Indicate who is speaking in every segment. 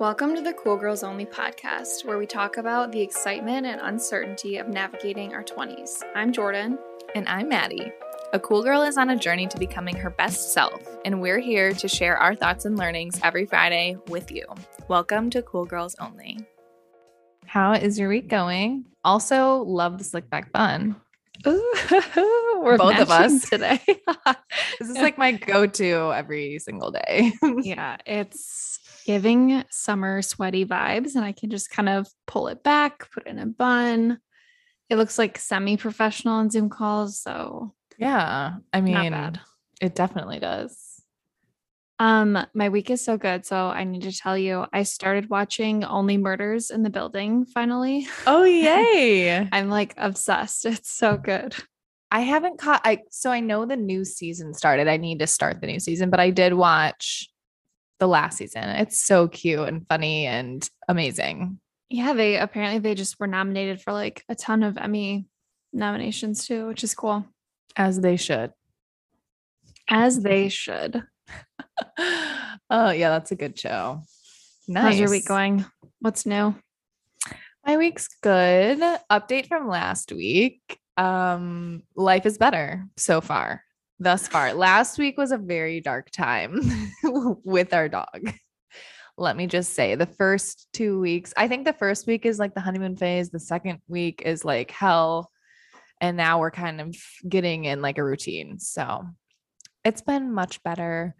Speaker 1: Welcome to the Cool Girls Only podcast, where we talk about the excitement and uncertainty of navigating our 20s. I'm Jordan.
Speaker 2: And I'm Maddie. A cool girl is on a journey to becoming her best self, and we're here to share our thoughts and learnings every Friday with you. Welcome to Cool Girls Only. How is your week going? Also, love the slick back bun.
Speaker 1: Ooh, we're
Speaker 2: Both of us.
Speaker 1: today.
Speaker 2: This is like my go to every single day.
Speaker 1: yeah, it's giving summer sweaty vibes, and I can just kind of pull it back, put it in a bun. It looks like semi professional on Zoom calls, so
Speaker 2: yeah. I
Speaker 1: not
Speaker 2: mean,
Speaker 1: bad.
Speaker 2: it definitely does.
Speaker 1: Um, my week is so good, so I need to tell you, I started watching Only Murders in the Building finally.
Speaker 2: Oh, yay.
Speaker 1: I'm like obsessed. It's so good.
Speaker 2: I haven't caught I so I know the new season started. I need to start the new season, but I did watch the last season. It's so cute and funny and amazing.
Speaker 1: Yeah, they apparently they just were nominated for like a ton of Emmy nominations too, which is cool.
Speaker 2: As they should.
Speaker 1: As they should.
Speaker 2: oh yeah, that's a good show. Nice.
Speaker 1: How's your week going? What's new?
Speaker 2: My week's good. Update from last week. Um, life is better so far. Thus far. Last week was a very dark time with our dog. Let me just say the first two weeks, I think the first week is like the honeymoon phase. The second week is like hell. And now we're kind of getting in like a routine. So it's been much better.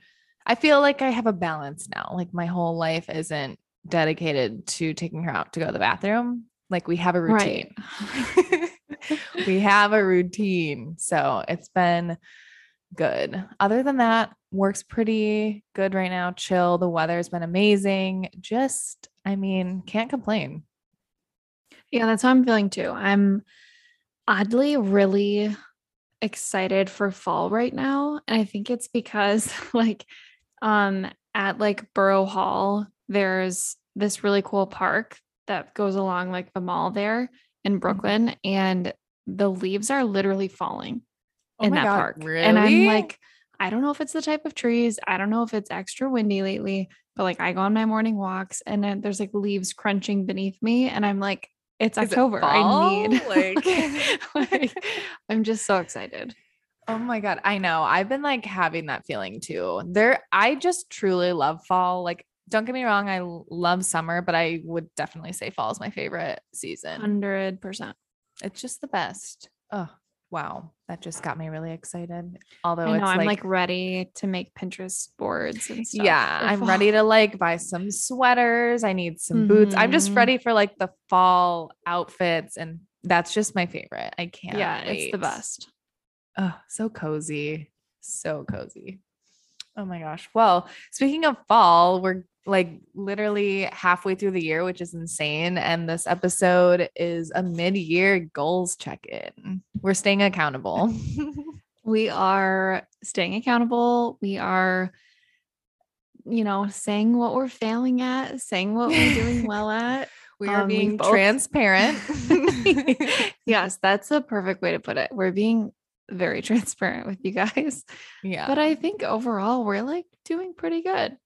Speaker 2: I feel like I have a balance now. Like my whole life isn't dedicated to taking her out to go to the bathroom. Like we have a routine. we have a routine. So it's been good. Other than that, works pretty good right now. Chill. The weather's been amazing. Just, I mean, can't complain.
Speaker 1: Yeah, that's how I'm feeling too. I'm oddly really excited for fall right now. And I think it's because like um at like Borough Hall, there's this really cool park that goes along like the mall there in Brooklyn and the leaves are literally falling
Speaker 2: Oh
Speaker 1: in
Speaker 2: my
Speaker 1: that
Speaker 2: God,
Speaker 1: park. And I'm like, I don't know if it's the type of trees. I don't know if it's extra windy lately, but like I go on my morning walks and then there's like leaves crunching beneath me. And I'm like, it's
Speaker 2: Is it
Speaker 1: October. I need?
Speaker 2: Like-
Speaker 1: like, I'm just so excited.
Speaker 2: Oh my god, I know. I've been like having that feeling too. There I just truly love fall. Like don't get me wrong, I love summer, but I would definitely say fall is my favorite season.
Speaker 1: Hundred percent.
Speaker 2: It's just the best. Oh, wow. That just got me really excited. Although
Speaker 1: I know
Speaker 2: it's
Speaker 1: I'm
Speaker 2: like,
Speaker 1: like, ready to make Pinterest boards and stuff.
Speaker 2: yeah, I'm
Speaker 1: fall.
Speaker 2: ready to like buy some sweaters. I need some boots. I'm just
Speaker 1: Mhm.
Speaker 2: ready for like the fall outfits and that's just my favorite. I can't.
Speaker 1: Yeah, it's the best.
Speaker 2: Oh, so cozy. So cozy. Oh my gosh. Well, speaking of fall, we're like literally halfway through the year, which is insane. And this episode is a mid year goals check in. We're staying accountable.
Speaker 1: We are staying accountable. We are, you know, saying what we're failing at, saying what we're doing well at.
Speaker 2: we are
Speaker 1: Um,
Speaker 2: being
Speaker 1: both-
Speaker 2: transparent.
Speaker 1: yes, that's a perfect way to put it. We're being very transparent with you guys.
Speaker 2: yeah.
Speaker 1: But I think overall we're like doing pretty good.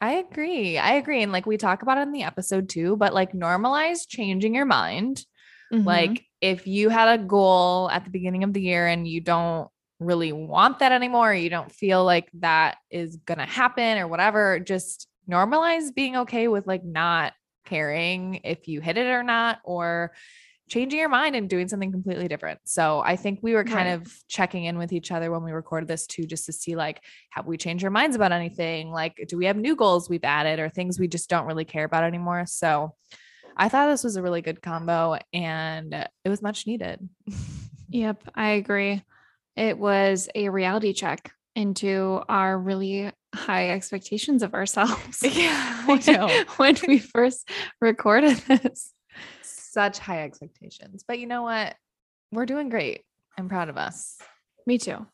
Speaker 2: I agree. I agree. And like we talk about it in the episode too, but like normalize changing your mind.
Speaker 1: Mhm.
Speaker 2: Like if you had a goal at the beginning of the year and you don't really want that anymore, or you don't feel like that is going to happen or whatever, just normalize being okay with like not caring if you hit it or not or changing your mind and doing something completely different. So I think we were kind
Speaker 1: Right.
Speaker 2: of checking in with each other when we recorded this too just to see like have we changed our minds about anything? Like do we have new goals we've added or things we just don't really care about anymore? So I thought this was a really good combo and it was much needed.
Speaker 1: Yep, I agree. It was a reality check into our really high expectations of ourselves.
Speaker 2: Yeah, I know.
Speaker 1: when we first recorded this.
Speaker 2: Such high expectations. But you know what? We're doing great. I'm proud of us.
Speaker 1: Me too.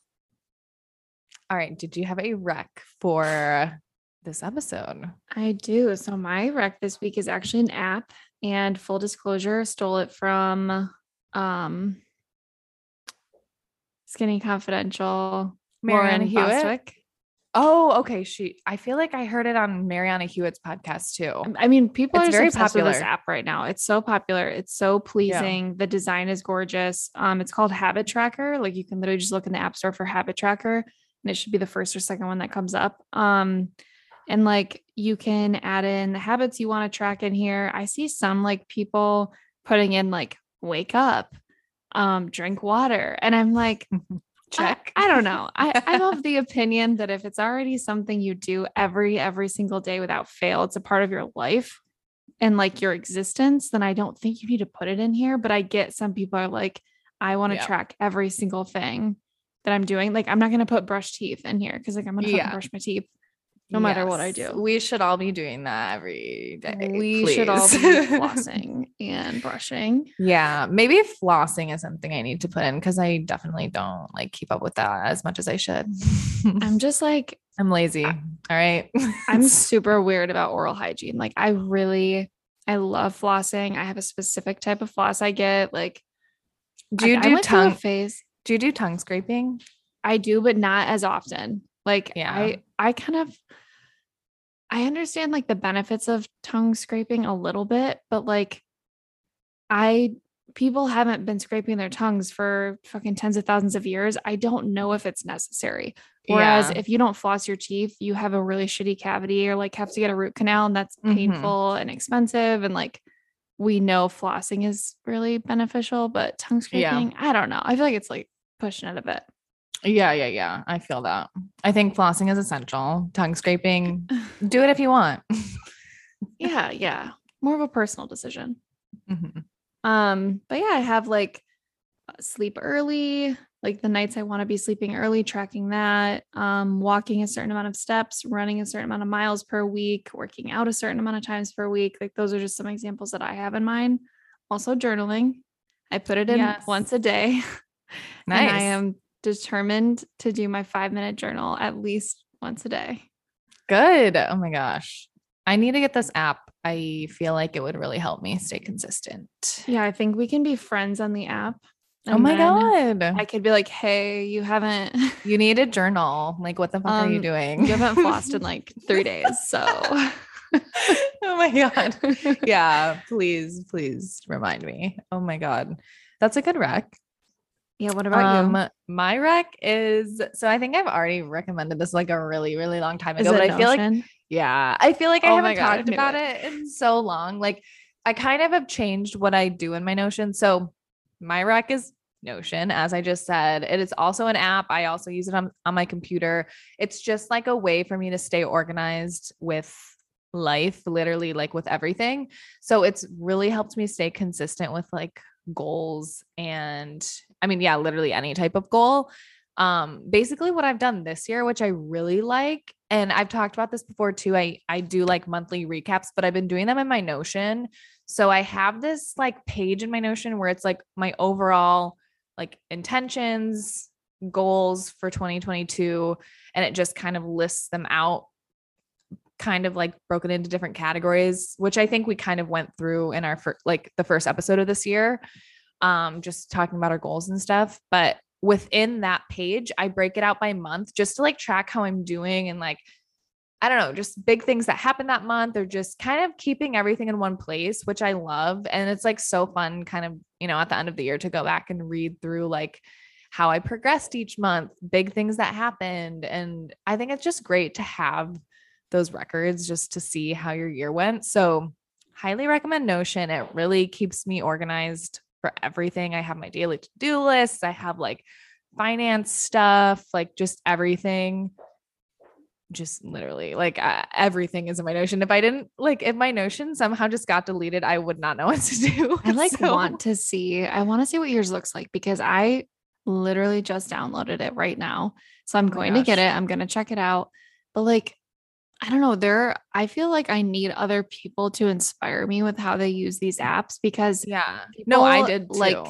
Speaker 2: All right. Did you have a rec for this episode?
Speaker 1: I do. So my rec this week is actually an app and full disclosure, stole it from um Skinny Confidential,
Speaker 2: Marianne Hewitt?
Speaker 1: Bosstick.
Speaker 2: Oh, okay. She I feel like I heard it on Marianna Hewitt's podcast too.
Speaker 1: Um, I mean, people
Speaker 2: It's
Speaker 1: are
Speaker 2: very
Speaker 1: popular this app right now. It's so popular. It's so pleasing. The design is gorgeous. Um, it's called Habit Tracker. Like you can literally just look in the app store for Habit Tracker, and it should be the first or second one that comes up. Um, and like you can add in the habits you want to track in here. I see some like people putting in like wake up, um, drink water, and I'm like,
Speaker 2: Check.
Speaker 1: I, don't know. I, I'm of the opinion that if it's already something you do every every single day without fail, it's a part of your life and like your existence, then I don't think you need to put it in here. But I get some people are like, I want to
Speaker 2: Yeah.
Speaker 1: track every single thing that I'm doing. Like I'm not gonna put brush teeth in here because like I'm gonna
Speaker 2: Yeah.
Speaker 1: brush my teeth. No matter what I do.
Speaker 2: We should all be doing that every day.
Speaker 1: we should all be flossing and brushing.
Speaker 2: yeah, maybe flossing is something I need to put in because I definitely don't like keep up with that as much as I should.
Speaker 1: I'm just like
Speaker 2: I'm lazy. All right.
Speaker 1: I'm super weird about oral hygiene. Like I really I love flossing. I have a specific type of floss I get. Like
Speaker 2: do you
Speaker 1: I, I
Speaker 2: do
Speaker 1: through
Speaker 2: tongue?
Speaker 1: phase?
Speaker 2: Do you do tongue scraping?
Speaker 1: I do, but not as often. Like
Speaker 2: Yeah.
Speaker 1: I I kind of I understand like the benefits of tongue scraping a little bit, but like I people haven't been scraping their tongues for fucking tens of thousands of years. I don't know if it's necessary. Whereas
Speaker 2: Yeah.
Speaker 1: if you don't floss your teeth, you have a really shitty cavity or like have to get a root canal and that's
Speaker 2: Mhm.
Speaker 1: painful and expensive and like we know flossing is really beneficial, but tongue
Speaker 2: Yeah.
Speaker 1: scraping, I don't know. I feel like it's like pushing it a bit.
Speaker 2: Yeah, yeah, yeah. I feel that. I think flossing is essential. Tongue scraping, do it if you want.
Speaker 1: yeah, yeah. More of a personal decision.
Speaker 2: Mhm.
Speaker 1: Um, but yeah, I have like uh, sleep early, like the nights I want to be sleeping early, tracking that, um, walking a certain amount of steps, running a certain amount of miles per week, working out a certain amount of times per week. Like those are just some examples that I have in mind. Also journaling. I put it in
Speaker 2: Yes.
Speaker 1: once a day.
Speaker 2: Nice.
Speaker 1: And I am determined to do my five minute journal at least once a day.
Speaker 2: Good. Oh my gosh. I need to get this app. I feel like it would really help me stay consistent.
Speaker 1: Yeah, I think we can be friends on the app.
Speaker 2: Oh my god.
Speaker 1: I could be like, hey, you haven't
Speaker 2: you need a journal. Like what the fuck are you
Speaker 1: Um,
Speaker 2: doing?
Speaker 1: you haven't flossed in like three days. So
Speaker 2: oh my god. Yeah, please, please remind me. Oh my god. That's a good rec.
Speaker 1: Yeah, what about you?
Speaker 2: Um, my rec is so I think I've already recommended this like a really, really long time
Speaker 1: Is
Speaker 2: ago, but I feel like Yeah, I feel like I
Speaker 1: Oh
Speaker 2: haven't
Speaker 1: God,
Speaker 2: talked
Speaker 1: knew
Speaker 2: about
Speaker 1: it.
Speaker 2: it. in so long. Like I kind of have changed what I do in my Notion. So my rec is Notion, as I just said. It is also an app. I also use it on, on my computer. It's just like a way for me to stay organized with life, literally like with everything. So it's really helped me stay consistent with like goals and I mean, yeah, literally any type of goal. Um, basically what I've done this year, which I really like, and I've talked about this before too. I I do like monthly recaps, but I've been doing them in my Notion. So I have this like page in my Notion where it's like my overall like intentions, goals for 2022, and it just kind of lists them out kind of like broken into different categories, which I think we kind of went through in our like the first episode of this year. Um, just talking about our goals and stuff. But within that page, I break it out by month just to like track how I'm doing and like I don't know, just big things that happened that month or just kind of keeping everything in one place, which I love. And it's like so fun, kind of, you know, at the end of the year to go back and read through like how I progressed each month, big things that happened. And I think it's just great to have those records just to see how your year went. So, highly recommend Notion. It really keeps me organized for everything. I have my daily to do lists, I have like finance stuff, like just everything. Just literally, like uh, everything is in my Notion. If I didn't like, if my Notion somehow just got deleted, I would not know what to do.
Speaker 1: I like
Speaker 2: So-
Speaker 1: want to see. I want to see what yours looks like because I literally just downloaded it right now. So I'm
Speaker 2: Oh
Speaker 1: going to get it. I'm going to check it out. But like I don't know, there I feel like I need other people to inspire me with how they use these mm. apps because
Speaker 2: Yeah. No, I did too.
Speaker 1: like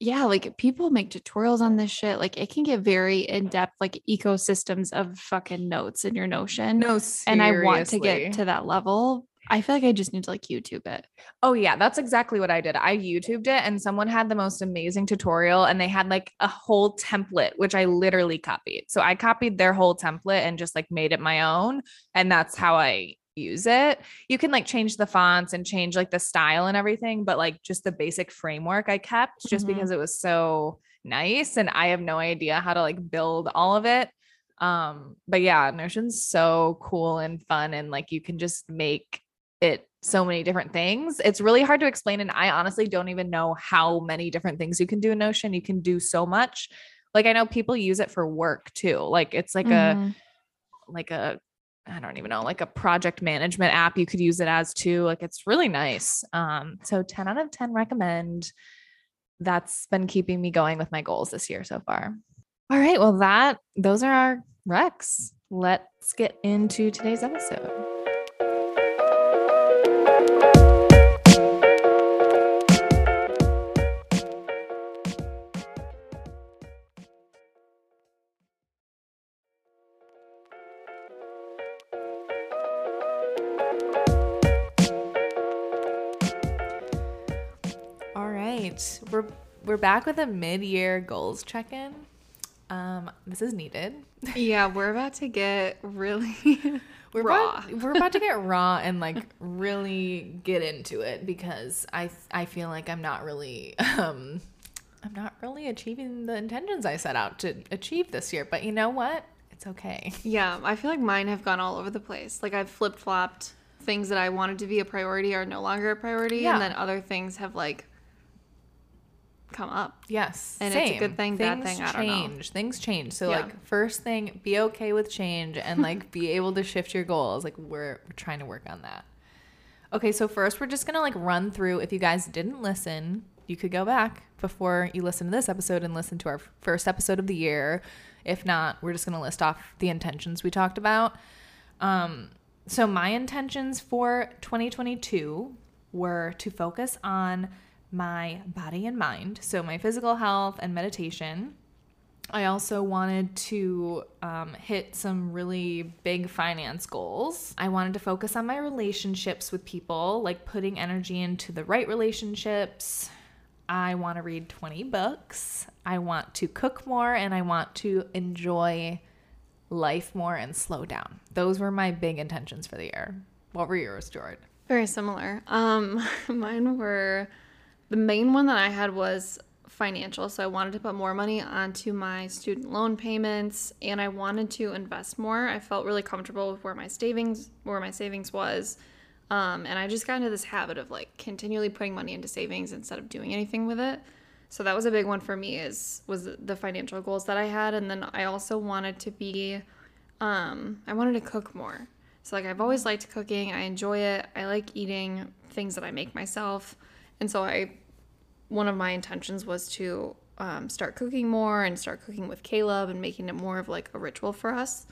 Speaker 1: yeah, like people make tutorials on this shit. Like it can get very in-depth like ecosystems of fucking notes in your Notion.
Speaker 2: no, seriously.
Speaker 1: and I want to get to that level. I feel like I just need to like YouTube it.
Speaker 2: Oh yeah, that's exactly what I did. I YouTubed it and someone had the most amazing tutorial and they had like a whole template which I literally copied. So I copied their whole template and just like made it my own and that's how I use it. You can like change the fonts and change like the style and everything, but like just the basic framework I kept just
Speaker 1: Mhm.
Speaker 2: because it was so nice and I have no idea how to like build all of it. Um but yeah, Notion's so cool and fun and like you can just make it so many different things. It's really hard to explain and I honestly don't even know how many different things you can do in Notion. You can do so much. Like I know people use it for work too. Like it's like a
Speaker 1: Mhm.
Speaker 2: like a I don't even know, like a project management app you could use it as too. Like it's really nice. Um so 10 out of 10 recommend. That's been keeping me going with my goals this year so far. All right, well that those are our recs. Let's get into today's episode. We're back with a mid-year goals check-in. Um, this is needed.
Speaker 1: Yeah, we're about to get really
Speaker 2: We're
Speaker 1: raw.
Speaker 2: About, we're about to get raw and like really get into it because I I feel like I'm not really um I'm not really achieving the intentions I set out to achieve this year. But you know what? It's okay.
Speaker 1: Yeah, I feel like mine have gone all over the place. Like I've flip flopped. Things that I wanted to be a priority are no longer a priority,
Speaker 2: Yeah.
Speaker 1: and then other things have like come up.
Speaker 2: Yes.
Speaker 1: And it's a good thing, bad
Speaker 2: Things
Speaker 1: thing, I don't know.
Speaker 2: change. Things change. So
Speaker 1: Yeah.
Speaker 2: like first thing, be okay with change and like be able to shift your goals. Like we're we're trying to work on that. Okay, so first we're just gonna like run through. If you guys didn't listen, you could go back before you listen to this episode and listen to our first episode of the year. If not, we're just gonna list off the intentions we talked about. Um, so my intentions for 2022 were to focus on my body and mind, so my physical health and meditation. I also wanted to um, hit some really big finance goals. I wanted to focus on my relationships with people, like putting energy into the right relationships. I want to read 20 books. I want to cook more and I want to enjoy life more and slow down. Those were my big intentions for the year. What were yours, Jordan?
Speaker 1: Very similar. Um, mine were the main one that I had was financial. So I wanted to put more money onto my student loan payments, and I wanted to invest more. I felt really comfortable with where my savings, where my savings was, um, and I just got into this habit of like continually putting money into savings instead of doing anything with it. So that was a big one for me. Is was the financial goals that I had, and then I also wanted to be um, I wanted to cook more. So like I've always liked cooking. I enjoy it. I like eating things that I make myself. And so I one of my intentions was to um, start cooking more and start cooking with Caleb and making it more of like a ritual for us.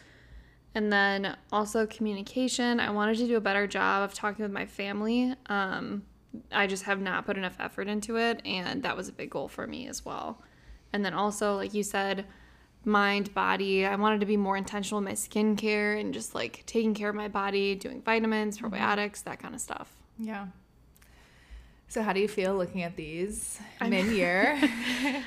Speaker 1: And then also communication. I wanted to do a better job of talking with my family. Um, I just have not put enough effort into it, and that was a big goal for me as well. And then also, like you said, mind, body. I wanted to be more intentional with my skincare and just like taking care of my body, doing vitamins, probiotics, that kind of stuff.
Speaker 2: Yeah. So how do you feel looking at these mid-year?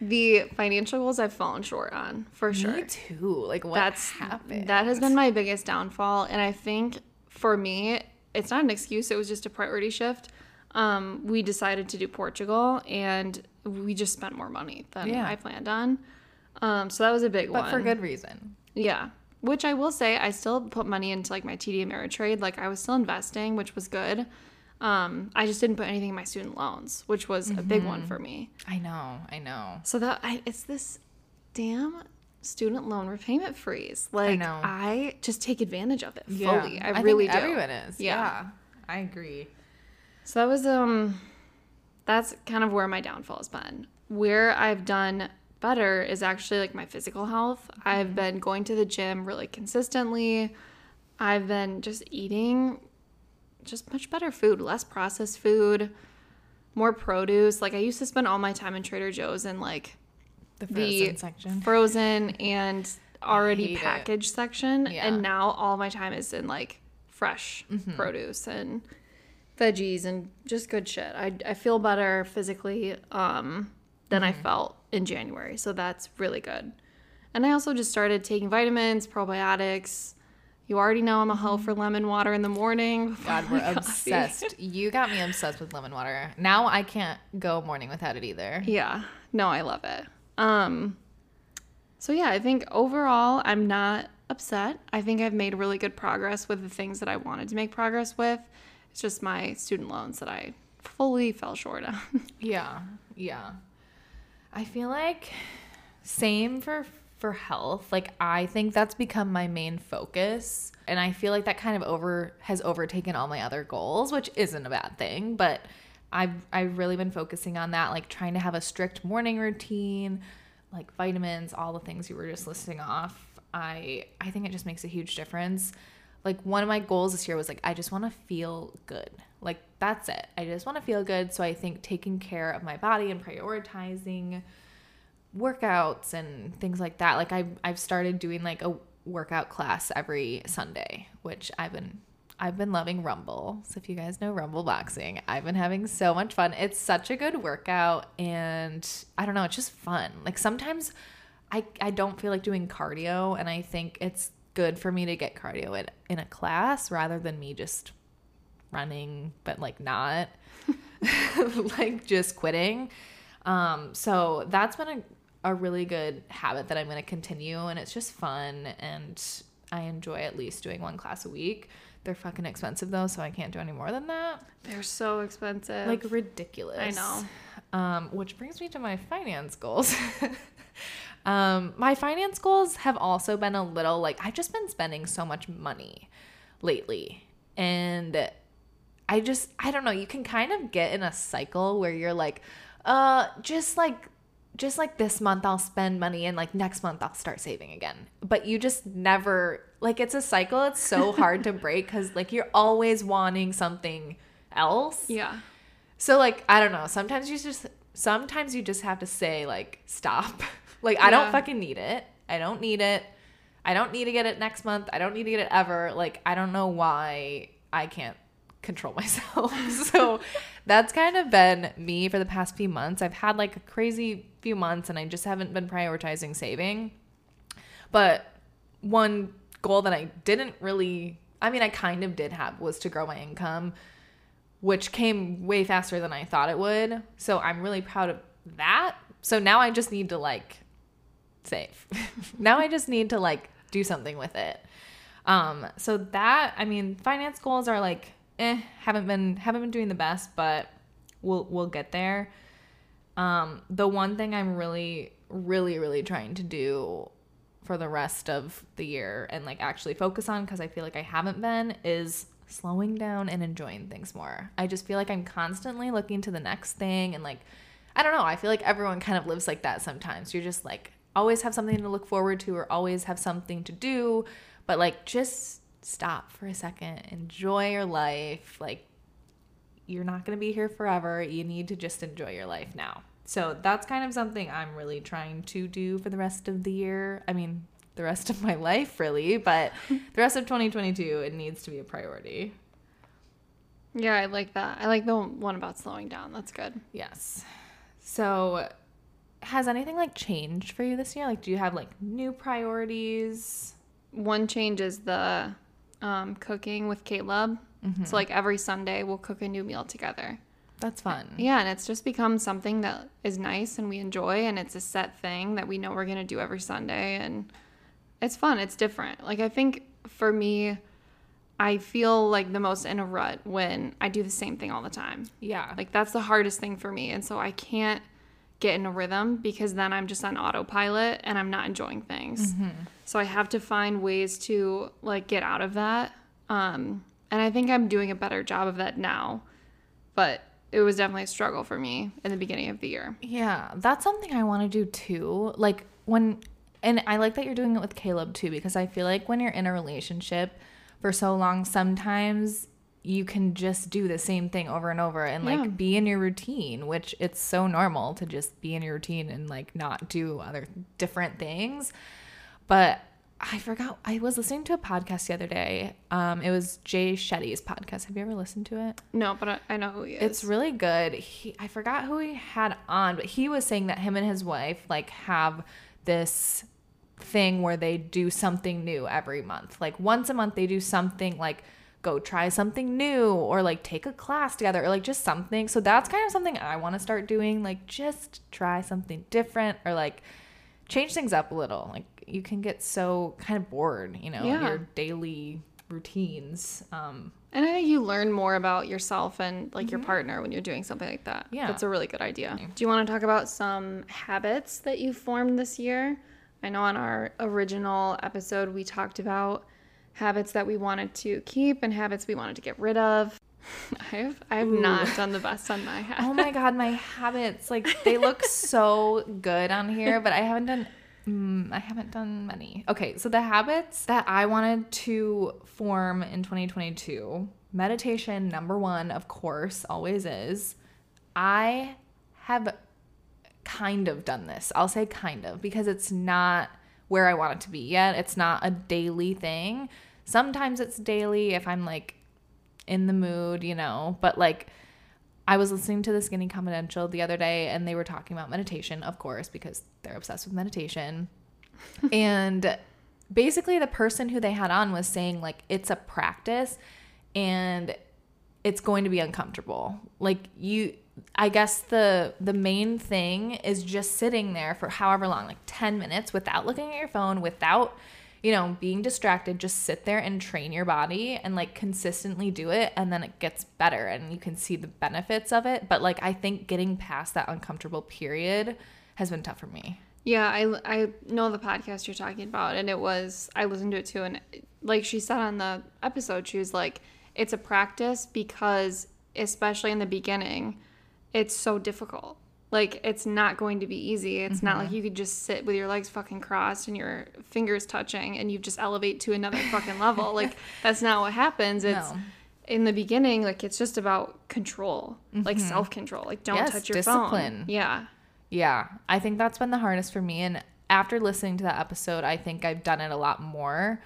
Speaker 1: The financial goals I've fallen short on for sure.
Speaker 2: Me too. Like what
Speaker 1: That's
Speaker 2: happened?
Speaker 1: that has been my biggest downfall, and I think for me, it's not an excuse. It was just a priority shift. Um, we decided to do Portugal, and we just spent more money than
Speaker 2: Yeah.
Speaker 1: I planned on. Um, so that was a big
Speaker 2: but
Speaker 1: one.
Speaker 2: But for good reason.
Speaker 1: Yeah. Which I will say, I still put money into like my TD Ameritrade. Like I was still investing, which was good. Um, I just didn't put anything in my student loans, which was a big one
Speaker 2: Mm-hmm.
Speaker 1: for me.
Speaker 2: I know. I know.
Speaker 1: So that I, it's this damn student loan repayment freeze. Like
Speaker 2: know.
Speaker 1: I just take advantage of it
Speaker 2: Yeah.
Speaker 1: fully. I,
Speaker 2: think
Speaker 1: really do.
Speaker 2: Everyone is.
Speaker 1: Yeah.
Speaker 2: Yeah. I agree.
Speaker 1: So that was um that's kind of where my downfall has been. Where I've done better is actually like my physical health. I've been going to the gym really consistently. I've been just eating just much better food, less processed food, more produce. Like I used to spend all my time in Trader Joe's and like
Speaker 2: The
Speaker 1: The
Speaker 2: frozen section.
Speaker 1: frozen and already
Speaker 2: hate it.
Speaker 1: packaged section
Speaker 2: Yeah.
Speaker 1: and now all my time is in like fresh produce and veggies and just good shit. I, I feel better physically um, than I felt in January. So that's really good. And I also just started taking vitamins, probiotics. You already know I'm a hoe for lemon water in the morning.
Speaker 2: God, we're obsessed. You got me obsessed with lemon water. Now I can't go morning without it either.
Speaker 1: Yeah. No, I love it. Um so yeah, I think overall I'm not upset. I think I've made really good progress with the things that I wanted to make progress with. It's just my student loans that I fully fell short on.
Speaker 2: Yeah, yeah. I feel like same for for health. Like I think that's become my main focus, and I feel like that kind of over has overtaken all my other goals, which isn't a bad thing, but I've I've really been focusing on that, like trying to have a strict morning routine, like vitamins, all the things you were just listing off. I I think it just makes a huge difference. Like one of my goals this year was like I just want to feel good. Like that's it. I just want to feel good. So I think taking care of my body and prioritizing workouts and things like that. Like I've I've started doing like a workout class every Sunday, which I've been I've been loving Rumble. So if you guys know Rumble boxing, I've been having so much fun. It's such a good workout and I don't know, it's just fun. Like sometimes I I don't feel like doing cardio and I think it's good for me to get cardio in, in a class rather than me just running but like not like just quitting. Um, so that's been a, a really good habit that I'm going to continue, and it's just fun, and I enjoy at least doing one class a week. They're fucking expensive though, so I can't do any more than that.
Speaker 1: They're so expensive.
Speaker 2: Like ridiculous.
Speaker 1: I know.
Speaker 2: Um, which brings me to my finance goals. um, my finance goals have also been a little like I've just been spending so much money lately, and I just I don't know, you can kind of get in a cycle where you're like, uh just like just like this month I'll spend money and like next month I'll start saving again. But you just never like it's a cycle. It's so hard to break cuz like you're always wanting something else.
Speaker 1: yeah.
Speaker 2: So like I don't know, sometimes you just sometimes you just have to say like stop. like I don't fucking need it. I don't need it. I don't need to get it next month. I don't need to get it ever. Like I don't know why I can't control myself. so that's kind of been me for the past few months. I've had like a crazy few months and I just haven't been prioritizing saving. But one goal that I didn't really I mean I kind of did have was to grow my income which came way faster than I thought it would. So I'm really proud of that. So now I just need to like save. now I just need to like do something with it. Um so that I mean finance goals are like eh haven't been haven't been doing the best, but we'll we'll get there. Um the one thing I'm really really really trying to do for the rest of the year and like actually focus on because I feel like I haven't been is slowing down and enjoying things more. I just feel like I'm constantly looking to the next thing and like I don't know, I feel like everyone kind of lives like that sometimes. You're just like always have something to look forward to or always have something to do, but like just stop for a second, enjoy your life. Like you're not going to be here forever. You need to just enjoy your life now. So that's kind of something I'm really trying to do for the rest of the year. I mean, the rest of my life, really, but the rest of 2022, it needs to be a priority.
Speaker 1: Yeah, I like that. I like the one about slowing down. That's good.
Speaker 2: Yes. So, has anything like changed for you this year? Like, do you have like new priorities?
Speaker 1: One change is the um, cooking with Caleb. So like every Sunday we'll cook a new meal together.
Speaker 2: That's fun.
Speaker 1: Yeah, and it's just become something that is nice and we enjoy and it's a set thing that we know we're going to do every Sunday and it's fun, it's different. Like I think for me I feel like the most in a rut when I do the same thing all the time.
Speaker 2: Yeah.
Speaker 1: Like that's the hardest thing for me and so I can't get in a rhythm because then I'm just on autopilot and I'm not enjoying things. So I have to find ways to like get out of that. Um and I think I'm doing a better job of that now. But it was definitely a struggle for me in the beginning of the year.
Speaker 2: Yeah, that's something I want to do too. Like when, and I like that you're doing it with Caleb too, because I feel like when you're in a relationship for so long, sometimes you can just do the same thing over and over and like
Speaker 1: Yeah.
Speaker 2: be in your routine, which it's so normal to just be in your routine and like not do other different things. But I forgot. I was listening to a podcast the other day. Um, it was Jay Shetty's podcast. Have you ever listened to it?
Speaker 1: No, but I, I know who he is.
Speaker 2: It's really good. He, I forgot who he had on, but he was saying that him and his wife like have this thing where they do something new every month. Like once a month, they do something like go try something new or like take a class together or like just something. So that's kind of something I want to start doing. Like just try something different or like change things up a little. Like you can get so kind of bored, you know,
Speaker 1: Yeah.
Speaker 2: your daily routines. Um,
Speaker 1: And I think you learn more about yourself and like your partner when you're doing something like that.
Speaker 2: Mm-hmm. Yeah.
Speaker 1: That's a really good idea. Do you want to talk about some habits that you formed this year? I know on our original episode we talked about habits that we wanted to keep and habits we wanted to get rid of. I've I've not done the best on my habits.
Speaker 2: oh my god, my habits like they look so good on here, but I haven't done. Mm, I haven't done many. Okay, so the habits that I wanted to form in 2022, meditation number one, of course, always is. I have kind of done this. I'll say kind of because it's not where I want it to be yet. It's not a daily thing. Sometimes it's daily if I'm like in the mood, you know, but like I was listening to the Skinny Confidential the other day and they were talking about meditation, of course, because they're obsessed with meditation. and basically the person who they had on was saying like it's a practice and it's going to be uncomfortable. Like you I guess the the main thing is just sitting there for however long, like 10 minutes without looking at your phone, without you know, being distracted, just sit there and train your body and like consistently do it and then it gets better and you can see the benefits of it. But like I think getting past that uncomfortable period has been tough for me.
Speaker 1: Yeah, I, I know the podcast you're talking about, and it was, I listened to it too. And like she said on the episode, she was like, it's a practice because, especially in the beginning, it's so difficult. Like, it's not going to be easy. It's not like you could just sit with your legs fucking crossed and your fingers touching and you just elevate to another fucking level. Like, that's not what happens. It's,
Speaker 2: No.
Speaker 1: in the beginning, like it's just about control, like self control. Like don't
Speaker 2: Yes,
Speaker 1: touch your
Speaker 2: discipline.
Speaker 1: phone. Yeah.
Speaker 2: Yeah, I think that's been the hardest for me. And after listening to that episode, I think I've done it a lot more.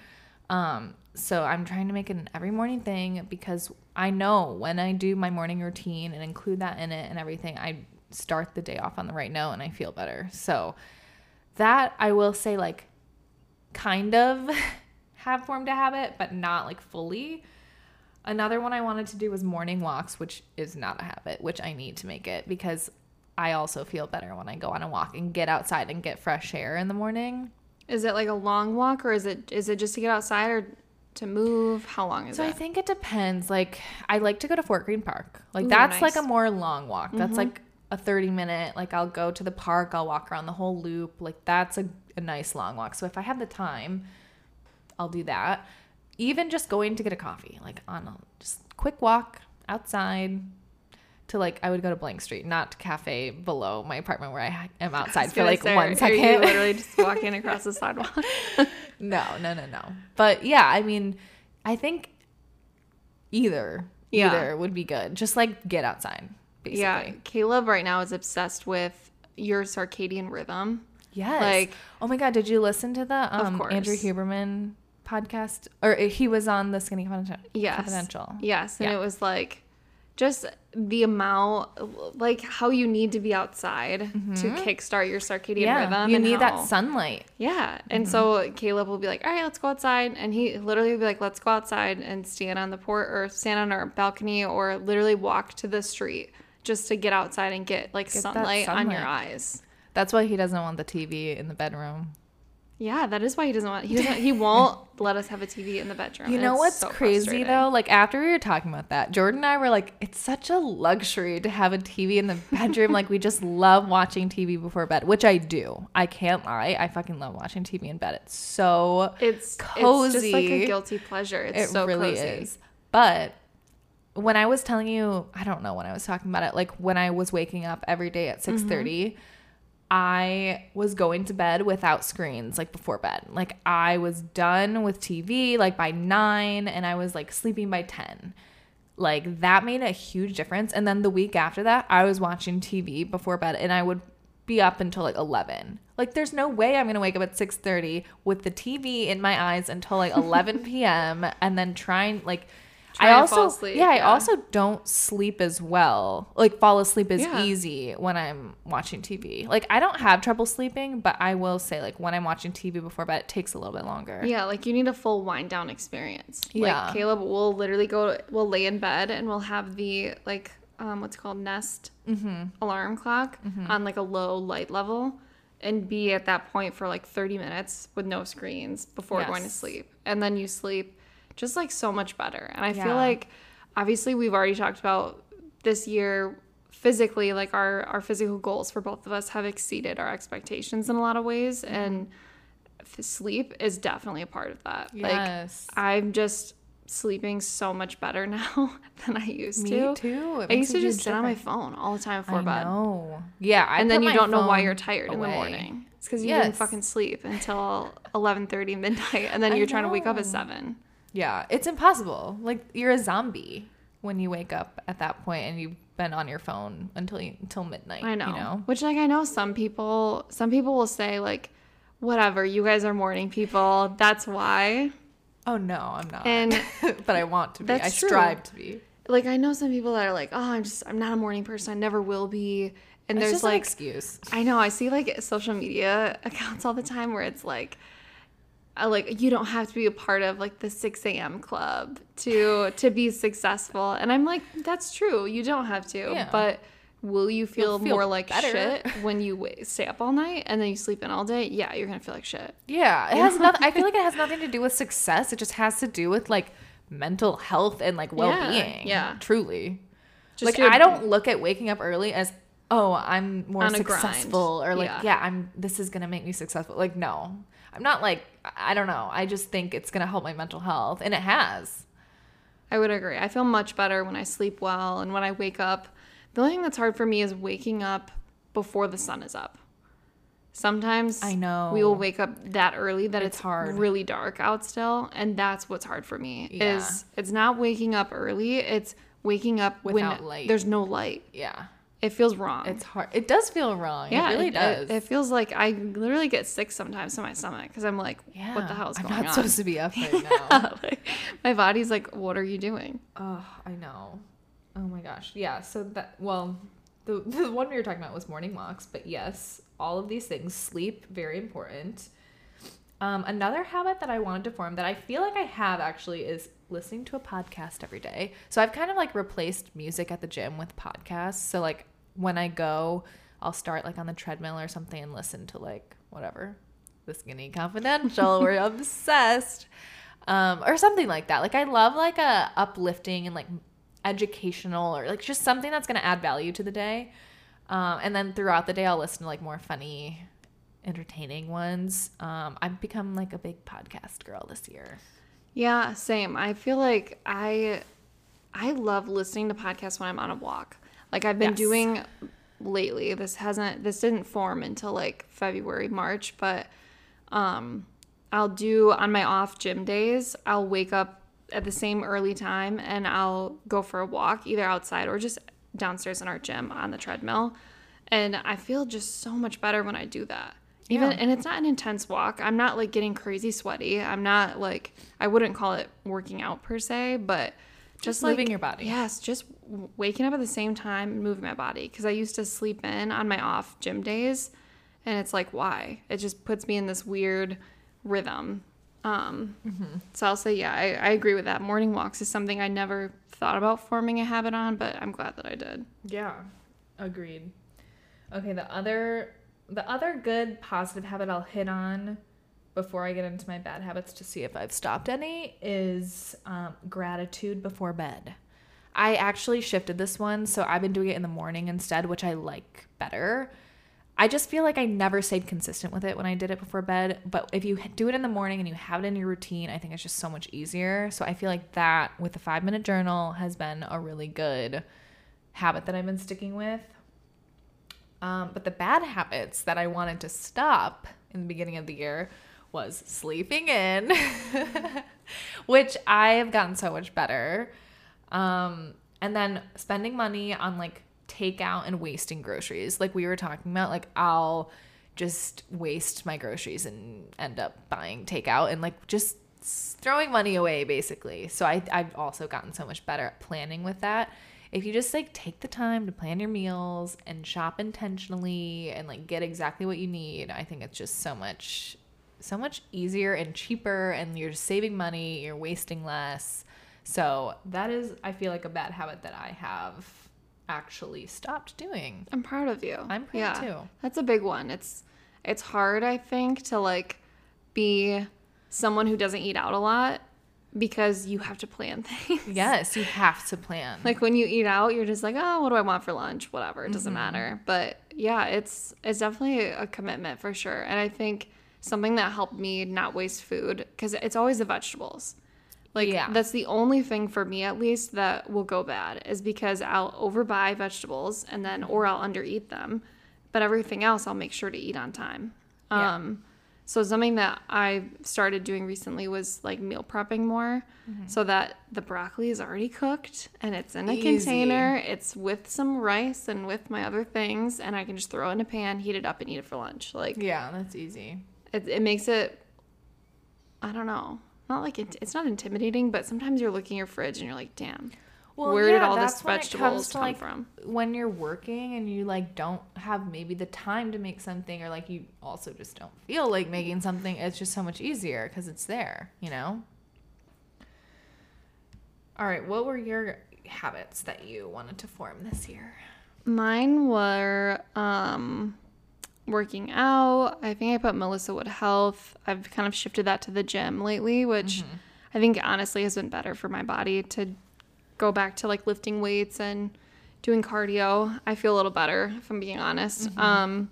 Speaker 2: Um, so I'm trying to make it an every morning thing because I know when I do my morning routine and include that in it and everything, I start the day off on the right note and I feel better. So that I will say, like, kind of have formed a habit, but not like fully. Another one I wanted to do was morning walks, which is not a habit, which I need to make it because I also feel better when I go on a walk and get outside and get fresh air in the morning.
Speaker 1: Is it like a long walk or is it is it just to get outside or to move? How long is it?
Speaker 2: So I think it depends. Like I like to go to Fort Greene Park. Like
Speaker 1: Ooh,
Speaker 2: that's like
Speaker 1: nice. Mm-hmm.
Speaker 2: a more long walk. That's like a 30 minute like I'll go to the park, I'll walk around the whole loop. Like that's a, a nice long walk. So if I have the time, I'll do that. Even just going to get a coffee, like on a just quick walk outside to like I would go to Blank Street, not cafe below my apartment where I am outside for like
Speaker 1: say,
Speaker 2: one
Speaker 1: are you literally just walking across the sidewalk.
Speaker 2: No, no, no, no. But yeah, I mean, I think either
Speaker 1: Yeah.
Speaker 2: either would be good. Just like get outside, basically.
Speaker 1: yeah, Caleb right now is obsessed with your circadian rhythm.
Speaker 2: Yes.
Speaker 1: Like-
Speaker 2: oh my god, did you listen to the um. Andrew Huberman podcast? Or uh, he was on the Skinny Confidential.
Speaker 1: Yes.
Speaker 2: Confidential.
Speaker 1: Yes, and
Speaker 2: Yeah.
Speaker 1: it was like just the amount like how you need to be outside to kickstart your circadian
Speaker 2: Mm-hmm. Yeah,
Speaker 1: rhythm.
Speaker 2: you need
Speaker 1: how-
Speaker 2: that sunlight.
Speaker 1: Yeah. And so Caleb will be like, all right, let's go outside. And he literally will be like, let's go outside and stand on the port or stand on our balcony or literally walk to the street just to get outside and get like
Speaker 2: Get that
Speaker 1: sunlight, on your eyes.
Speaker 2: That's why he doesn't want the TV in the bedroom.
Speaker 1: Yeah, that is why he doesn't want he doesn't he won't let us have a TV in the bedroom.
Speaker 2: You know what's
Speaker 1: so
Speaker 2: crazy though? Like after we were talking about that, Jordan and I were like, it's such a luxury to have a TV in the bedroom. like we just love watching TV before bed, which I do. I can't lie. I fucking love watching TV in bed. It's so
Speaker 1: It's cozy. It's just like a guilty pleasure. It's
Speaker 2: it
Speaker 1: so
Speaker 2: really
Speaker 1: cozy.
Speaker 2: is. But when I was telling you, I don't know when I was talking about it, like when I was waking up every day at mm-hmm. 6:30, I was going to bed without screens like before bed. Like I was done with TV like by 9 and I was like sleeping by 10. Like that made a huge difference. And then the week after that, I was watching TV before bed and I would be up until like 11. Like there's no way I'm going to wake up at 6:30 with the TV in my eyes until like 11 p.m. and then trying like I also
Speaker 1: fall asleep,
Speaker 2: yeah, I also don't sleep as well. Like fall asleep is
Speaker 1: Yeah.
Speaker 2: easy when I'm watching TV. Like I don't have trouble sleeping, but I will say like when I'm watching TV before bed it takes a little bit longer.
Speaker 1: Yeah, like you need a full wind down experience.
Speaker 2: Yeah.
Speaker 1: Like Caleb will literally go, we'll lay in bed and we'll have the like, um, what's it called Nest
Speaker 2: Mm-hmm.
Speaker 1: alarm clock on like a low light level and be at that point for like 30 minutes with no screens before going to sleep. And then you sleep just like so much better. And I
Speaker 2: Yeah.
Speaker 1: feel like obviously we've already talked about this year physically like our our physical goals for both of us have exceeded our expectations in a lot of ways mm-hmm. and f- sleep is definitely a part of that.
Speaker 2: Yes.
Speaker 1: Like I'm just sleeping so much better now than I used
Speaker 2: Me
Speaker 1: to.
Speaker 2: Me too. It
Speaker 1: I used to just sit on my phone all the time before
Speaker 2: I
Speaker 1: bed.
Speaker 2: know. Yeah, I
Speaker 1: And then you don't know why you're tired in the morning. It's because you didn't fucking sleep until 11:30 midnight, and then
Speaker 2: I
Speaker 1: you're trying to wake up at seven.
Speaker 2: Yeah, it's impossible. Like you're a zombie when you wake up at that point and you've been on your phone until you, until midnight.
Speaker 1: I know.
Speaker 2: You know.
Speaker 1: Which like I know some people some people will say like whatever, you guys are morning people. That's why.
Speaker 2: Oh no, I'm not.
Speaker 1: And
Speaker 2: but I want to be. I
Speaker 1: that's true.
Speaker 2: strive to be.
Speaker 1: Like I know some people that are like, "Oh, I'm just I'm not a morning person. I never will be." And
Speaker 2: It's
Speaker 1: there's like
Speaker 2: excuse.
Speaker 1: I know I see like social media accounts all the time where it's like Uh, like you don't have to be a part of like the 6 a.m club to to be successful and i'm like that's true you don't have to
Speaker 2: Yeah.
Speaker 1: but will you feel,
Speaker 2: feel
Speaker 1: more like
Speaker 2: better.
Speaker 1: shit when you stay up all night and then you sleep in all day yeah you're gonna feel like shit
Speaker 2: Yeah, it has nothing. I feel like it has nothing to do with success. It just has to do with like mental health and like well being.
Speaker 1: yeah.
Speaker 2: truly.
Speaker 1: Just
Speaker 2: like
Speaker 1: a-
Speaker 2: I don't look at waking up early as oh I'm more
Speaker 1: a grind.
Speaker 2: successful or like
Speaker 1: Yeah.
Speaker 2: yeah. I'm this is gonna make me successful. Like no, I'm not like I don't know. I just think it's gonna help my mental health, and it has.
Speaker 1: I would agree. I feel much better when I sleep well and when I wake up. The only thing that's hard for me is waking up before the sun is up. Sometimes
Speaker 2: I know.
Speaker 1: we will wake up that early that it's,
Speaker 2: It's hard.
Speaker 1: really dark out still, and that's what's hard for me.
Speaker 2: Yeah.
Speaker 1: Is it's not waking up early; it's waking up
Speaker 2: Without
Speaker 1: when
Speaker 2: light.
Speaker 1: there's no light.
Speaker 2: Yeah,
Speaker 1: It feels wrong.
Speaker 2: it's hard. It does feel wrong.
Speaker 1: yeah,
Speaker 2: it really does.
Speaker 1: It, feels like I literally get sick sometimes to my stomach because I'm like,
Speaker 2: yeah.
Speaker 1: what the hell is
Speaker 2: I'm
Speaker 1: going
Speaker 2: not
Speaker 1: on?
Speaker 2: supposed to be up right now.
Speaker 1: Like, my body's like, what are you doing?
Speaker 2: Oh, I know. Oh my gosh. Yeah. So that well, the the one we were talking about was morning walks, but yes, all of these things, sleep very important. Um, another habit that I wanted to form that I feel like I have actually is listening to a podcast every day. So I've kind of like replaced music at the gym with podcasts. So like when I go, I'll start like on the treadmill or something and listen to like whatever, the Skinny Confidential. we're obsessed, um, or something like that. Like I love like a uplifting and like educational or like just something that's gonna add value to the day. Um, and then throughout the day, I'll listen to like more funny, entertaining ones. Um, I've become like a big podcast girl this year.
Speaker 1: Yeah, same. I feel like I I love listening to podcasts when I'm on a walk. Like I've been
Speaker 2: Yes.
Speaker 1: doing lately. This hasn't this didn't form until like February, March, but um I'll do on my off gym days, I'll wake up at the same early time and I'll go for a walk either outside or just downstairs in our gym on the treadmill. And I feel just so much better when I do that. Even
Speaker 2: Yeah.
Speaker 1: and it's not an intense walk. I'm not like getting crazy sweaty. I'm not like I wouldn't call it working out per se, but just, like
Speaker 2: moving your body.
Speaker 1: Yes, just waking up at the same time and moving my body because I used to sleep in on my off gym days, and it's like why? It just puts me in this weird rhythm. Um,
Speaker 2: Mm-hmm.
Speaker 1: So I'll say yeah, I, I agree with that. Morning walks is something I never thought about forming a habit on, but I'm glad that I did.
Speaker 2: Yeah, agreed. Okay, the other the other good positive habit I'll hit on before I get into my bad habits to see if I've stopped any is um, gratitude before bed. I actually shifted this one, so I've been doing it in the morning instead, which I like better. I just feel like I never stayed consistent with it when I did it before bed. But if you do it in the morning and you have it in your routine, I think it's just so much easier. So I feel like that with the five minute journal has been a really good habit that I've been sticking with. Um, but the bad habits that I wanted to stop in the beginning of the year was sleeping in, which I have gotten so much better. Um, and then spending money on like takeout and wasting groceries. Like we were talking about, like I'll just waste my groceries and end up buying takeout and like just throwing money away basically. So I I've also gotten so much better at planning with that. If you just like take the time to plan your meals and shop intentionally and like get exactly what you need, I think it's just so much so much easier and cheaper and you're saving money, you're wasting less. So that is I feel like a bad habit that I have actually stopped doing.
Speaker 1: I'm proud of you.
Speaker 2: I'm proud too.
Speaker 1: That's a big one. It's it's hard, I think, to like be someone who doesn't eat out a lot because you have to plan things.
Speaker 2: Yes, you have to plan.
Speaker 1: like when you eat out, you're just like, oh, what do I want for lunch? Whatever, it doesn't
Speaker 2: Mm-hmm.
Speaker 1: matter. But yeah, it's it's definitely a commitment for sure. And I think something that helped me not waste food because it's always the vegetables. Like
Speaker 2: Yeah.
Speaker 1: that's the only thing for me at least that will go bad is because I'll overbuy vegetables and then or I'll undereat them. But everything else I'll make sure to eat on time.
Speaker 2: Yeah.
Speaker 1: Um so something that I started doing recently was like meal prepping more
Speaker 2: Mm-hmm.
Speaker 1: so that the broccoli is already cooked and it's in a
Speaker 2: Easy.
Speaker 1: container. It's with some rice and with my other things and I can just throw in a pan, heat it up and eat it for lunch. Like
Speaker 2: yeah, that's easy.
Speaker 1: It, it makes it I don't know. Not like it, it's not intimidating, but sometimes you're looking at your fridge and you're like, "Damn, where did all this
Speaker 2: that's when it comes
Speaker 1: vegetables come
Speaker 2: like,
Speaker 1: from?"
Speaker 2: When you're working and you like don't have maybe the time to make something, or like you also just don't feel like making something, it's just so much easier because it's there, you know. All right, what were your habits that you wanted to form this year?
Speaker 1: Mine were um, working out. I think I put Melissa Wood Health. I've kind of shifted that to the gym lately, which I think honestly has been better for my body to go back to like lifting weights and doing cardio. I feel a little better, if I'm being honest. Um,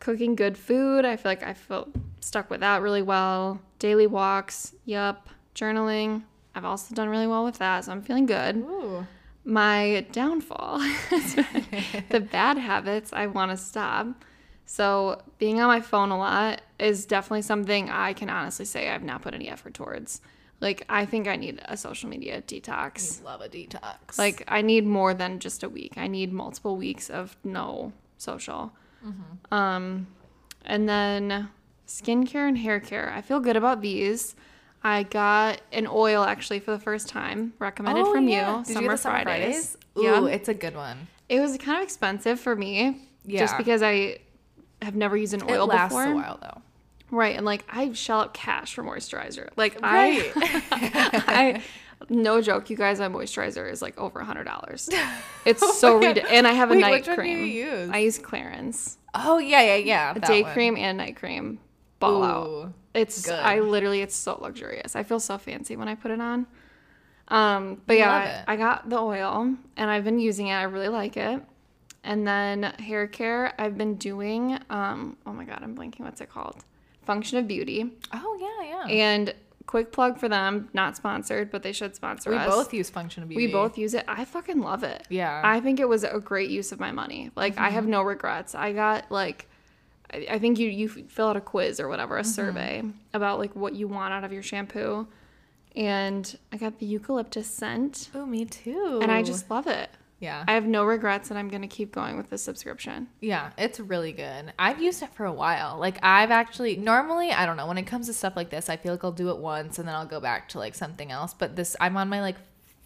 Speaker 1: cooking good food. I feel like I feel stuck with that really well. Daily walks. Yup. Journaling. I've also done really well with that, so I'm feeling good
Speaker 2: Ooh,
Speaker 1: my downfall the bad habits i want to stop so being on my phone a lot is definitely something i can honestly say i've not put any effort towards like i think i need a social media detox I
Speaker 2: love a detox.
Speaker 1: like i need more than just a week i need multiple weeks of no social Mhm. um and then skincare and hair care i feel good about these i got an oil actually for the first time recommended
Speaker 2: Oh,
Speaker 1: from
Speaker 2: yeah.
Speaker 1: you
Speaker 2: Did
Speaker 1: summer
Speaker 2: you Summer
Speaker 1: fridays,
Speaker 2: Ooh,
Speaker 1: yeah
Speaker 2: it's a good one.
Speaker 1: it was kind of expensive for me
Speaker 2: yeah.
Speaker 1: just because i have never used an oil It
Speaker 2: lasts
Speaker 1: before
Speaker 2: a while though.
Speaker 1: right and like i shell out cash for moisturizer like
Speaker 2: Right.
Speaker 1: I, I no joke you guys my moisturizer is like over a hundred dollars it's so ridiculous and i have a
Speaker 2: Oh Wait,
Speaker 1: night
Speaker 2: which one do
Speaker 1: cream
Speaker 2: you use?
Speaker 1: i use clarins
Speaker 2: Oh yeah, yeah, yeah.
Speaker 1: a day
Speaker 2: one.
Speaker 1: cream and night cream ball out it's
Speaker 2: good.
Speaker 1: i literally it's so luxurious i feel so fancy when i put it on um but yeah. I, I got the oil and i've been using it i really like it and then hair care i've been doing um oh my god i'm blanking what's it called function of beauty
Speaker 2: Oh yeah, yeah.
Speaker 1: and quick plug for them not sponsored but they should sponsor
Speaker 2: we
Speaker 1: us We
Speaker 2: both use function of beauty.
Speaker 1: we both use it i fucking love it
Speaker 2: Yeah.
Speaker 1: I think it was a great use of my money. Like I have no regrets. I got like I, I think you you fill out a quiz or whatever, a survey about like what you want out of your shampoo. And I got the eucalyptus scent
Speaker 2: Oh, me too.
Speaker 1: and I just love it.
Speaker 2: Yeah,
Speaker 1: I have no regrets and I'm going to keep going with this subscription.
Speaker 2: yeah, it's really good. I've used it for a while. Like I've actually normally I don't know when it comes to stuff like this, I feel like I'll do it once and then I'll go back to like something else. But this I'm on my like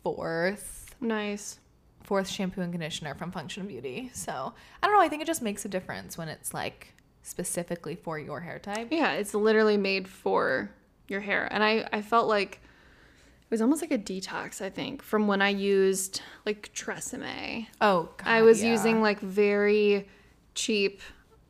Speaker 2: fourth
Speaker 1: Nice.
Speaker 2: fourth shampoo and conditioner from Function of Beauty. So I don't know. I think it just makes a difference when it's like specifically for your hair type.
Speaker 1: Yeah, it's literally made for your hair. And I I felt like was almost like a detox, I think, from when I used like Tresemme.
Speaker 2: Oh, God,
Speaker 1: I was
Speaker 2: yeah.
Speaker 1: using like very cheap,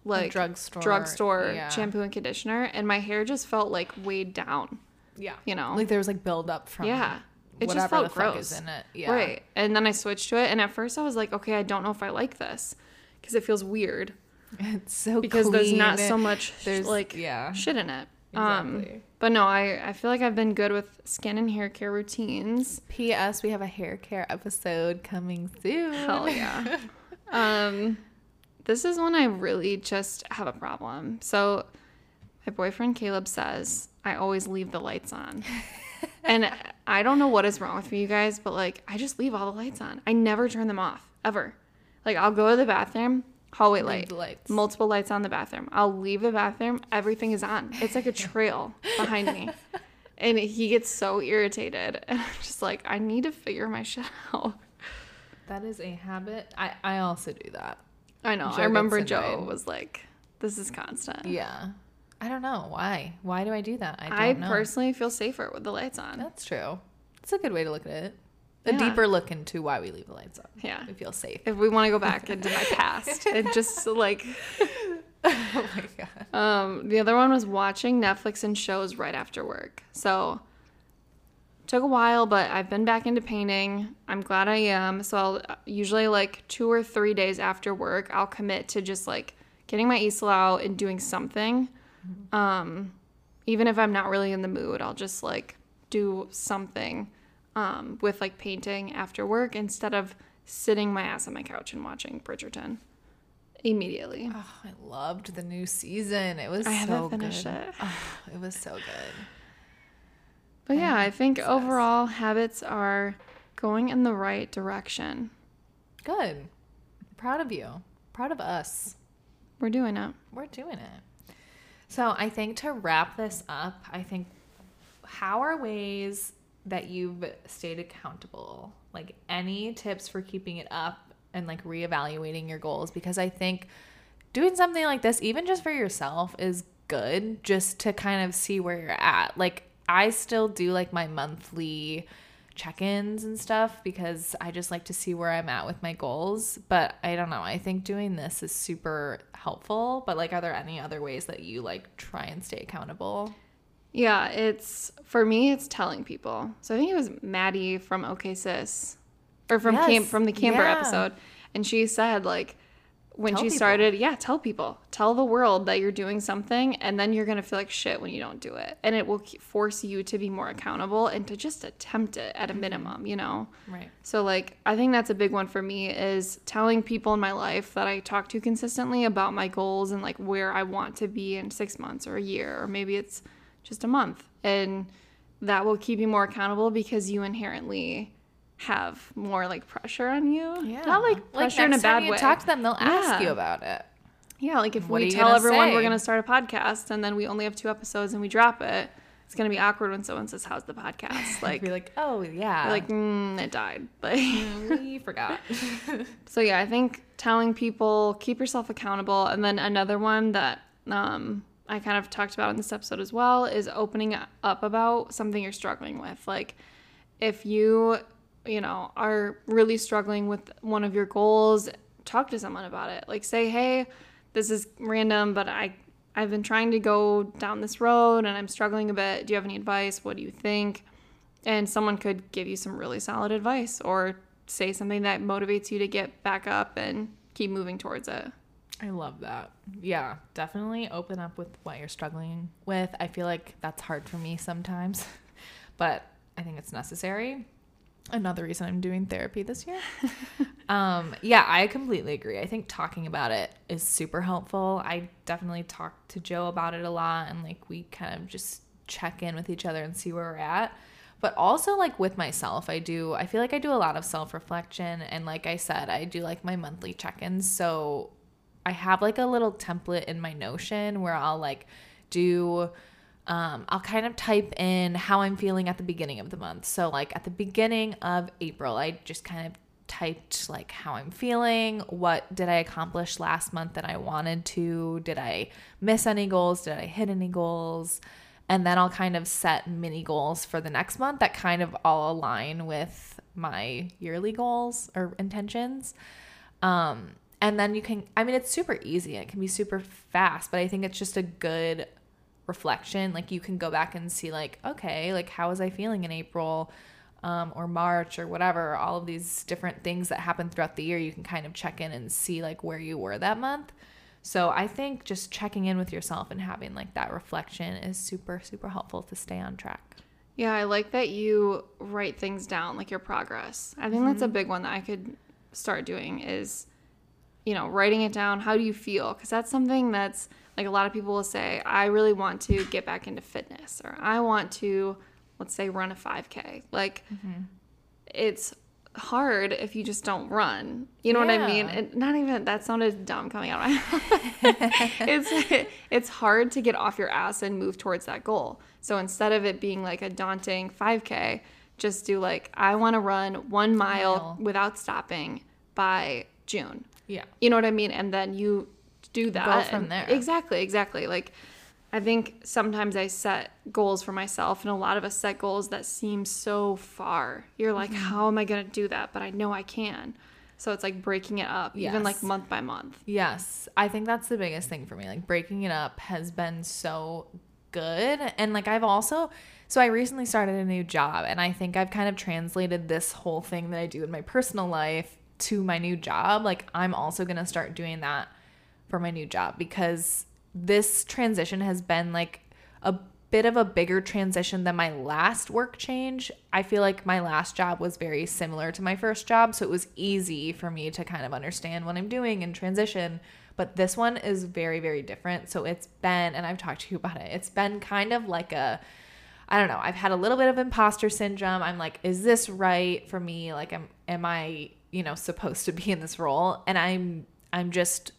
Speaker 1: like
Speaker 2: drugstore,
Speaker 1: drugstore
Speaker 2: yeah.
Speaker 1: shampoo and conditioner, and my hair just felt like weighed down.
Speaker 2: yeah,
Speaker 1: you know?
Speaker 2: like there was like buildup from
Speaker 1: Yeah, it just felt gross.
Speaker 2: in it. Yeah,
Speaker 1: Right, and then I switched to it, and at first I was like, okay, I don't know if I like this because it feels weird
Speaker 2: It's so
Speaker 1: because there's not so much
Speaker 2: There's-
Speaker 1: like
Speaker 2: yeah.
Speaker 1: shit in it. Um,
Speaker 2: Exactly.
Speaker 1: But no, I I feel like I've been good with skin and hair care routines.
Speaker 2: P.S. We have a hair care episode coming soon.
Speaker 1: Hell yeah. um, this is when I really just have a problem. So, my boyfriend Caleb says I always leave the lights on. and I don't know what is wrong with me, you guys, but like I just leave all the lights on. I never turn them off ever. Like I'll go to the bathroom, hallway light,
Speaker 2: lights.
Speaker 1: multiple lights on the bathroom. I'll leave the bathroom, everything is on. It's like a trail behind me. And he gets so irritated. And I'm just like, I need to figure my shit out.
Speaker 2: That is a habit. I I also do that.
Speaker 1: I know.
Speaker 2: Joe
Speaker 1: I remember Joe was like, this is constant.
Speaker 2: Yeah. I don't know why. Why do I do that? I don't
Speaker 1: I personally feel safer with the lights on.
Speaker 2: That's true. It's a good way to look at it. A
Speaker 1: Yeah.
Speaker 2: deeper look into why we leave the lights on.
Speaker 1: Yeah.
Speaker 2: We feel safe.
Speaker 1: If we want to go back into my past and just like
Speaker 2: oh my god.
Speaker 1: Um, the other one was watching Netflix and shows right after work. So took a while, but I've been back into painting. I'm glad I am. So I'll usually like two or three days after work, I'll commit to just like getting my easel out and doing something. Um, even if I'm not really in the mood, I'll just like do something um, with like painting after work instead of sitting my ass on my couch and watching Bridgerton immediately.
Speaker 2: Oh, I loved the new season. It was
Speaker 1: I
Speaker 2: so
Speaker 1: haven't finished
Speaker 2: good.
Speaker 1: it.
Speaker 2: Oh, it was so good.
Speaker 1: But yeah, I think
Speaker 2: obsessed.
Speaker 1: overall habits are going in the right direction.
Speaker 2: Good. Proud of you. Proud of us.
Speaker 1: We're doing it.
Speaker 2: We're doing it. So I think to wrap this up, I think how are ways that you've stayed accountable? Like any tips for keeping it up and like reevaluating your goals? Because I think doing something like this, even just for yourself, is good just to kind of see where you're at. Like I still do like my monthly check-ins and stuff because I just like to see where I'm at with my goals. But I don't know. I think doing this is super helpful. But like, are there any other ways that you like try and stay accountable?
Speaker 1: Yeah, it's for me. It's telling people. So I think it was Maddie from OK Sis, or from camp
Speaker 2: Yes,
Speaker 1: from the camper
Speaker 2: yeah.
Speaker 1: episode, and she said like when
Speaker 2: Tell
Speaker 1: she
Speaker 2: people.
Speaker 1: started, yeah, tell people, tell the world that you're doing something, and then you're gonna feel like shit when you don't do it, and it will force you to be more accountable and to just attempt it
Speaker 2: Mm-hmm.
Speaker 1: at a minimum, you know.
Speaker 2: Right.
Speaker 1: So like I think that's a big one for me is telling people in my life that I talk to consistently about my goals and like where I want to be in 6 months or a year or maybe it's just a month. And that will keep you more accountable because you inherently have more like pressure on you. Yeah. Not like pressure in a
Speaker 2: next time
Speaker 1: bad
Speaker 2: you
Speaker 1: way.
Speaker 2: talk to them, they'll ask you about it.
Speaker 1: Yeah, like if
Speaker 2: What
Speaker 1: we tell
Speaker 2: gonna
Speaker 1: everyone we're going to start a podcast and then we only have two episodes and we drop it, it's going to be awkward when someone says how's the podcast? Like
Speaker 2: Be like, oh yeah,
Speaker 1: like mm, it died. Like
Speaker 2: we forgot.
Speaker 1: So yeah, I think telling people keep yourself accountable, and then another one that um, I kind of talked about in this episode as well is opening up about something you're struggling with. Like if you, you know, are really struggling with one of your goals, talk to someone about it. Like say, hey, this is random, but I I've been trying to go down this road and I'm struggling a bit. Do you have any advice? What do you think? And someone could give you some really solid advice or say something that motivates you to get back up and keep moving towards it.
Speaker 2: I love that. Yeah, definitely open up with what you're struggling with. I feel like that's hard for me sometimes, but I think it's necessary. Another reason I'm doing therapy this year. um, yeah, I completely agree. I think talking about it is super helpful. I definitely talk to Joe about it a lot and like we kind of just check in with each other and see where we're at. But also like with myself, I do I feel like I do a lot of self-reflection and like I said, I do like my monthly check-ins. So I have like a little template in my Notion where I'll like do um, I'll kind of type in how I'm feeling at the beginning of the month. So like at the beginning of April, I just kind of typed like how I'm feeling, what did I accomplish last month that I wanted to, did I miss any goals, did I hit any goals? And then I'll kind of set mini goals for the next month that kind of all align with my yearly goals or intentions. Um, and then you can, I mean, it's super easy and it can be super fast, but I think it's just a good reflection. Like you can go back and see, like, okay, like how was I feeling in April um, or March or whatever? All of these different things that happen throughout the year, you can kind of check in and see like where you were that month. So I think just checking in with yourself and having like that reflection is super, super helpful to stay on track.
Speaker 1: Yeah, I like that you write things down, like your progress. I think that's a big one that I could start doing is, you know, writing it down. How do you feel? Because that's something that's like a lot of people will say, I really want to get back into fitness or I want to, let's say, run a 5K. Like, mm-hmm. it's hard if you just don't run. You know what I mean?
Speaker 2: Yeah.
Speaker 1: And not even that sounded dumb coming out of my mouth. it's it's hard to get off your ass and move towards that goal. So instead of it being like a daunting 5k, just do like I want to run 1 mile
Speaker 2: Mile.
Speaker 1: without stopping by June.
Speaker 2: Yeah.
Speaker 1: You know what I mean? And then you do that
Speaker 2: from there.
Speaker 1: Exactly, exactly. Like I think sometimes I set goals for myself and a lot of us set goals that seem so far. You're like,
Speaker 2: Mm-hmm.
Speaker 1: how am I going to do that? But I know I can. So it's like breaking it up, even like month by month.
Speaker 2: Yes, I think that's the biggest thing for me. Like breaking it up has been so good. And like I've also so I recently started a new job and I think I've kind of translated this whole thing that I do in my personal life to my new job. Like I'm also going to start doing that for my new job because this transition has been like a bit of a bigger transition than my last work change. I feel like my last job was very similar to my first job, so it was easy for me to kind of understand what I'm doing and transition. But this one is very, very different. So it's been, and I've talked to you about it, it's been kind of like a, I don't know, I've had a little bit of imposter syndrome. I'm like, is this right for me? Like, am, am I, you know, supposed to be in this role? And I'm, I'm just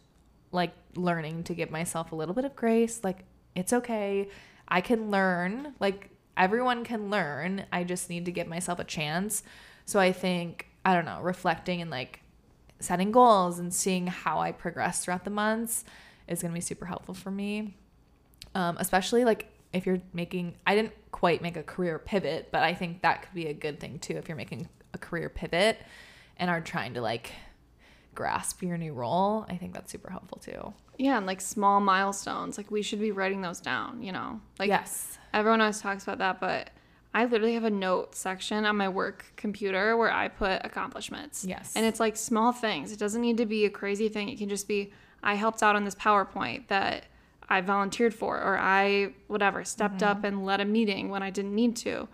Speaker 2: like learning to give myself a little bit of grace. Like, it's okay. I can learn. Like, everyone can learn. I just need to give myself a chance. So I think, I don't know, reflecting and like setting goals and seeing how I progress throughout the months is going to be super helpful for me. Um, especially like if you're making, I didn't quite make a career pivot, but I think that could be a good thing too if you're making a career pivot and are trying to like grasp your new role. I think that's super helpful too.
Speaker 1: Yeah, and like small milestones. Like we should be writing those down, you know? Like
Speaker 2: yes.
Speaker 1: everyone always talks about that, but I literally have a note section on my work computer where I put accomplishments.
Speaker 2: Yes.
Speaker 1: And it's like small things. It doesn't need to be a crazy thing. It can just be I helped out on this PowerPoint that I volunteered for or I whatever stepped mm-hmm. up and led a meeting when I didn't need to.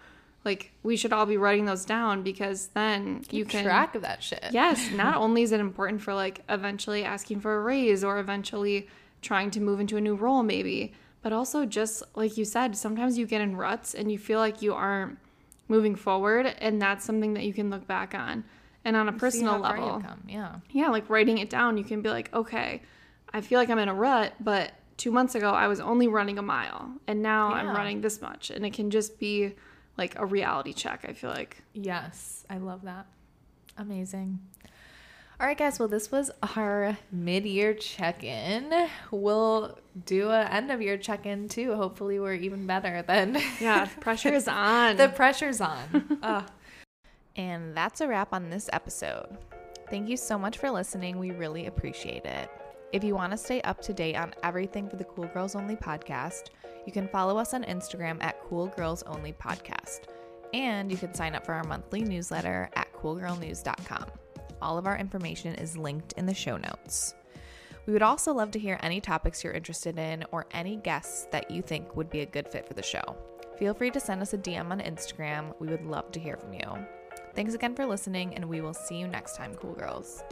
Speaker 1: Like we should all be writing those down because then you can
Speaker 2: track of that shit.
Speaker 1: Yes, not only is it important for like eventually asking for a raise or eventually trying to move into a new role, maybe, but also just like you said, sometimes you get in ruts and you feel like you aren't moving forward, and that's something that you can look back on. And on a personal level.
Speaker 2: Yeah.
Speaker 1: yeah, like writing it down, you can be like, okay, I feel like I'm in a rut, but two months ago I was only running a mile, and now I'm running this much, and it can just be like a reality check. I feel like.
Speaker 2: Yes, I love that. Amazing. All right, guys. Well, this was our mid-year check-in. We'll do a end-of-year check-in too. Hopefully, we're even better than
Speaker 1: Yeah, pressure's on.
Speaker 2: the pressure's on. Ugh. And that's a wrap on this episode. Thank you so much for listening. We really appreciate it. If you want to stay up to date on everything for the Cool Girls Only podcast, you can follow us on Instagram at Cool Girls Only Podcast. And you can sign up for our monthly newsletter at coolgirlnews.com. All of our information is linked in the show notes. We would also love to hear any topics you're interested in or any guests that you think would be a good fit for the show. Feel free to send us a DM on Instagram. We would love to hear from you. Thanks again for listening, and we will see you next time, Cool Girls.